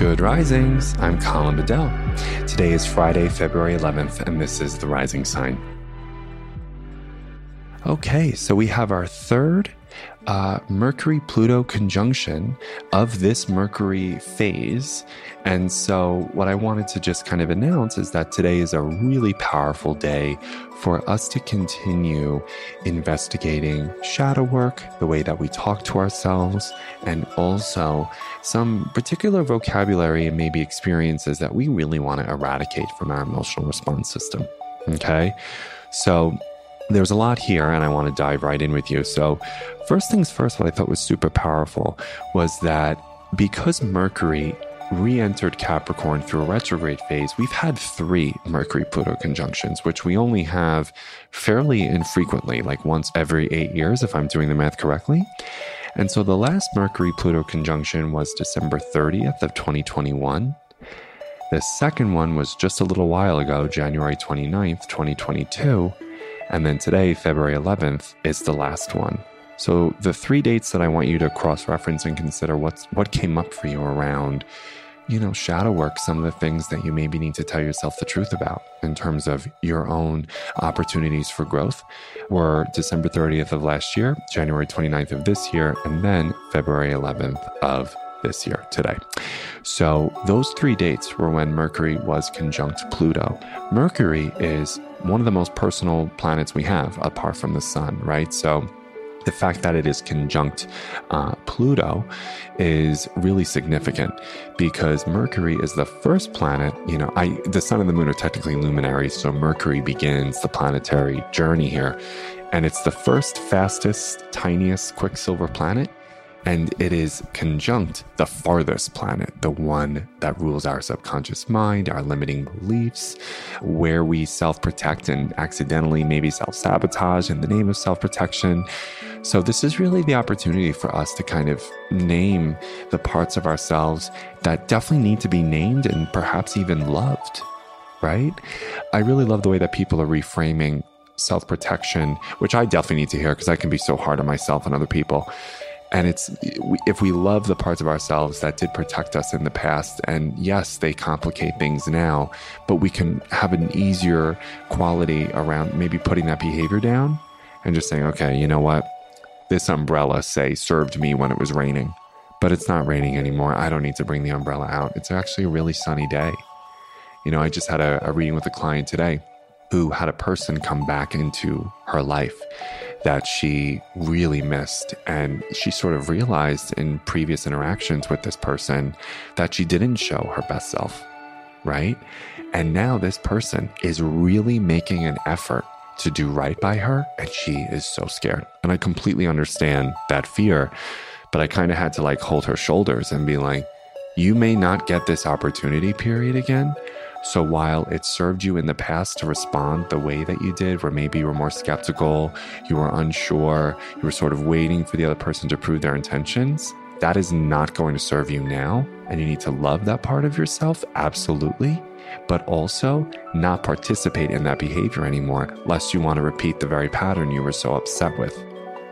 Good Risings. I'm Colin Bedell. Today is Friday, February 11th, and this is the Rising Sign. Okay, so we have our third uh, Mercury Pluto conjunction of this Mercury phase. And so, what I wanted to just kind of announce is that today is a really powerful day for us to continue investigating shadow work, the way that we talk to ourselves, and also some particular vocabulary and maybe experiences that we really want to eradicate from our emotional response system. Okay. So, there's a lot here, and I want to dive right in with you. So, first things first, what I thought was super powerful was that because Mercury re entered Capricorn through a retrograde phase, we've had three Mercury Pluto conjunctions, which we only have fairly infrequently, like once every eight years, if I'm doing the math correctly. And so the last Mercury Pluto conjunction was December 30th of 2021. The second one was just a little while ago, January 29th, 2022. And then today, February 11th, is the last one. So the three dates that I want you to cross reference and consider what's what came up for you around, you know, shadow work, some of the things that you maybe need to tell yourself the truth about in terms of your own opportunities for growth were December 30th of last year, January 29th of this year, and then February 11th of this year today. So those three dates were when Mercury was conjunct Pluto. Mercury is one of the most personal planets we have apart from the sun, right? So the fact that it is conjunct uh, Pluto is really significant because Mercury is the first planet. You know, I the sun and the moon are technically luminaries, so Mercury begins the planetary journey here, and it's the first, fastest, tiniest quicksilver planet and it is conjunct the farthest planet, the one that rules our subconscious mind, our limiting beliefs, where we self protect and accidentally maybe self sabotage in the name of self protection. So, this is really the opportunity for us to kind of name the parts of ourselves that definitely need to be named and perhaps even loved, right? I really love the way that people are reframing self protection, which I definitely need to hear because I can be so hard on myself and other people and it's if we love the parts of ourselves that did protect us in the past and yes they complicate things now but we can have an easier quality around maybe putting that behavior down and just saying okay you know what? This umbrella say served me when it was raining. But it's not raining anymore. I don't need to bring the umbrella out. It's actually a really sunny day. You know i just had a, a reading with a client today who had a person come back into her life that she really missed. And she sort of realized in previous interactions with this person that she didn't show her best self, right? And now this person is really making an effort to do right by her, and she is so scared. And I completely understand that fear, but I kind of had to like hold her shoulders and be like, you may not get this opportunity period again, so while it served you in the past to respond the way that you did, where maybe you were more skeptical, you were unsure, you were sort of waiting for the other person to prove their intentions, that is not going to serve you now. And you need to love that part of yourself, absolutely, but also not participate in that behavior anymore, lest you want to repeat the very pattern you were so upset with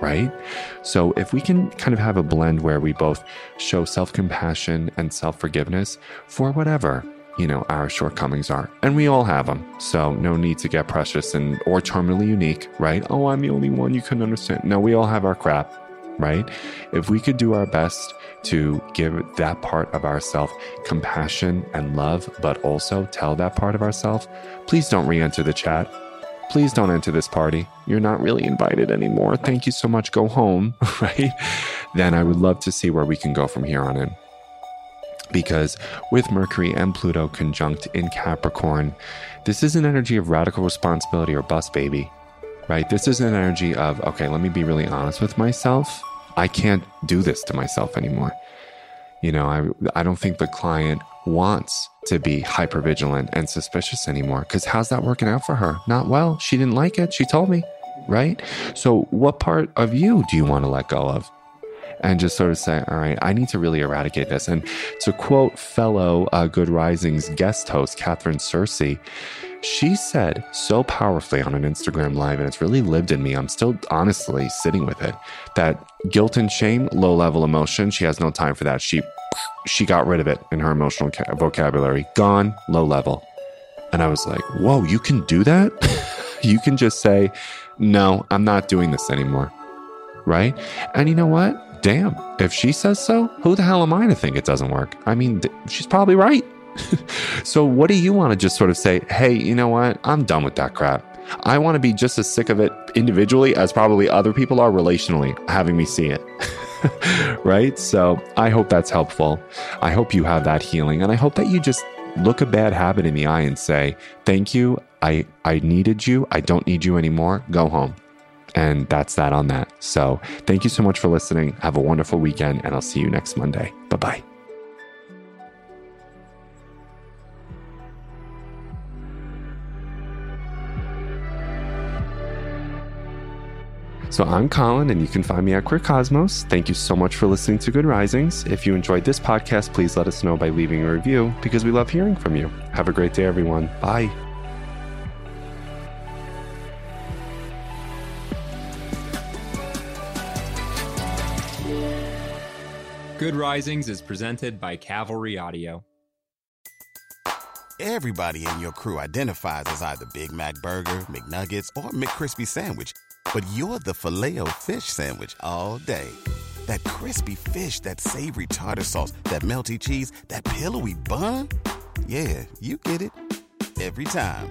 right? So, if we can kind of have a blend where we both show self compassion and self forgiveness for whatever, you know, our shortcomings are. And we all have them. So no need to get precious and or terminally unique, right? Oh, I'm the only one you can understand. No, we all have our crap, right? If we could do our best to give that part of ourself compassion and love, but also tell that part of ourself, please don't re-enter the chat. Please don't enter this party. You're not really invited anymore. Thank you so much. Go home, right? Then I would love to see where we can go from here on in because with Mercury and Pluto conjunct in Capricorn, this is an energy of radical responsibility or bus baby, right? This is an energy of, okay, let me be really honest with myself. I can't do this to myself anymore. You know, I, I don't think the client wants to be hyper vigilant and suspicious anymore because how's that working out for her? Not well. She didn't like it. She told me, right? So, what part of you do you want to let go of? And just sort of say, all right, I need to really eradicate this. And to quote fellow uh, Good Risings guest host, Catherine Cersei, she said so powerfully on an Instagram live, and it's really lived in me. I'm still honestly sitting with it that guilt and shame, low level emotion, she has no time for that. She she got rid of it in her emotional ca- vocabulary. Gone, low level. And I was like, whoa, you can do that? you can just say, no, I'm not doing this anymore. Right? And you know what? Damn, if she says so, who the hell am I to think it doesn't work? I mean, th- she's probably right. so, what do you want to just sort of say, hey, you know what? I'm done with that crap. I want to be just as sick of it individually as probably other people are relationally having me see it. right? So I hope that's helpful. I hope you have that healing. And I hope that you just look a bad habit in the eye and say, Thank you. I, I needed you. I don't need you anymore. Go home. And that's that on that. So thank you so much for listening. Have a wonderful weekend, and I'll see you next Monday. Bye bye. So I'm Colin, and you can find me at Queer Cosmos. Thank you so much for listening to Good Risings. If you enjoyed this podcast, please let us know by leaving a review because we love hearing from you. Have a great day, everyone. Bye. Good Risings is presented by Cavalry Audio. Everybody in your crew identifies as either Big Mac Burger, McNuggets, or McCrispy Sandwich, but you're the filet fish Sandwich all day. That crispy fish, that savory tartar sauce, that melty cheese, that pillowy bun. Yeah, you get it every time.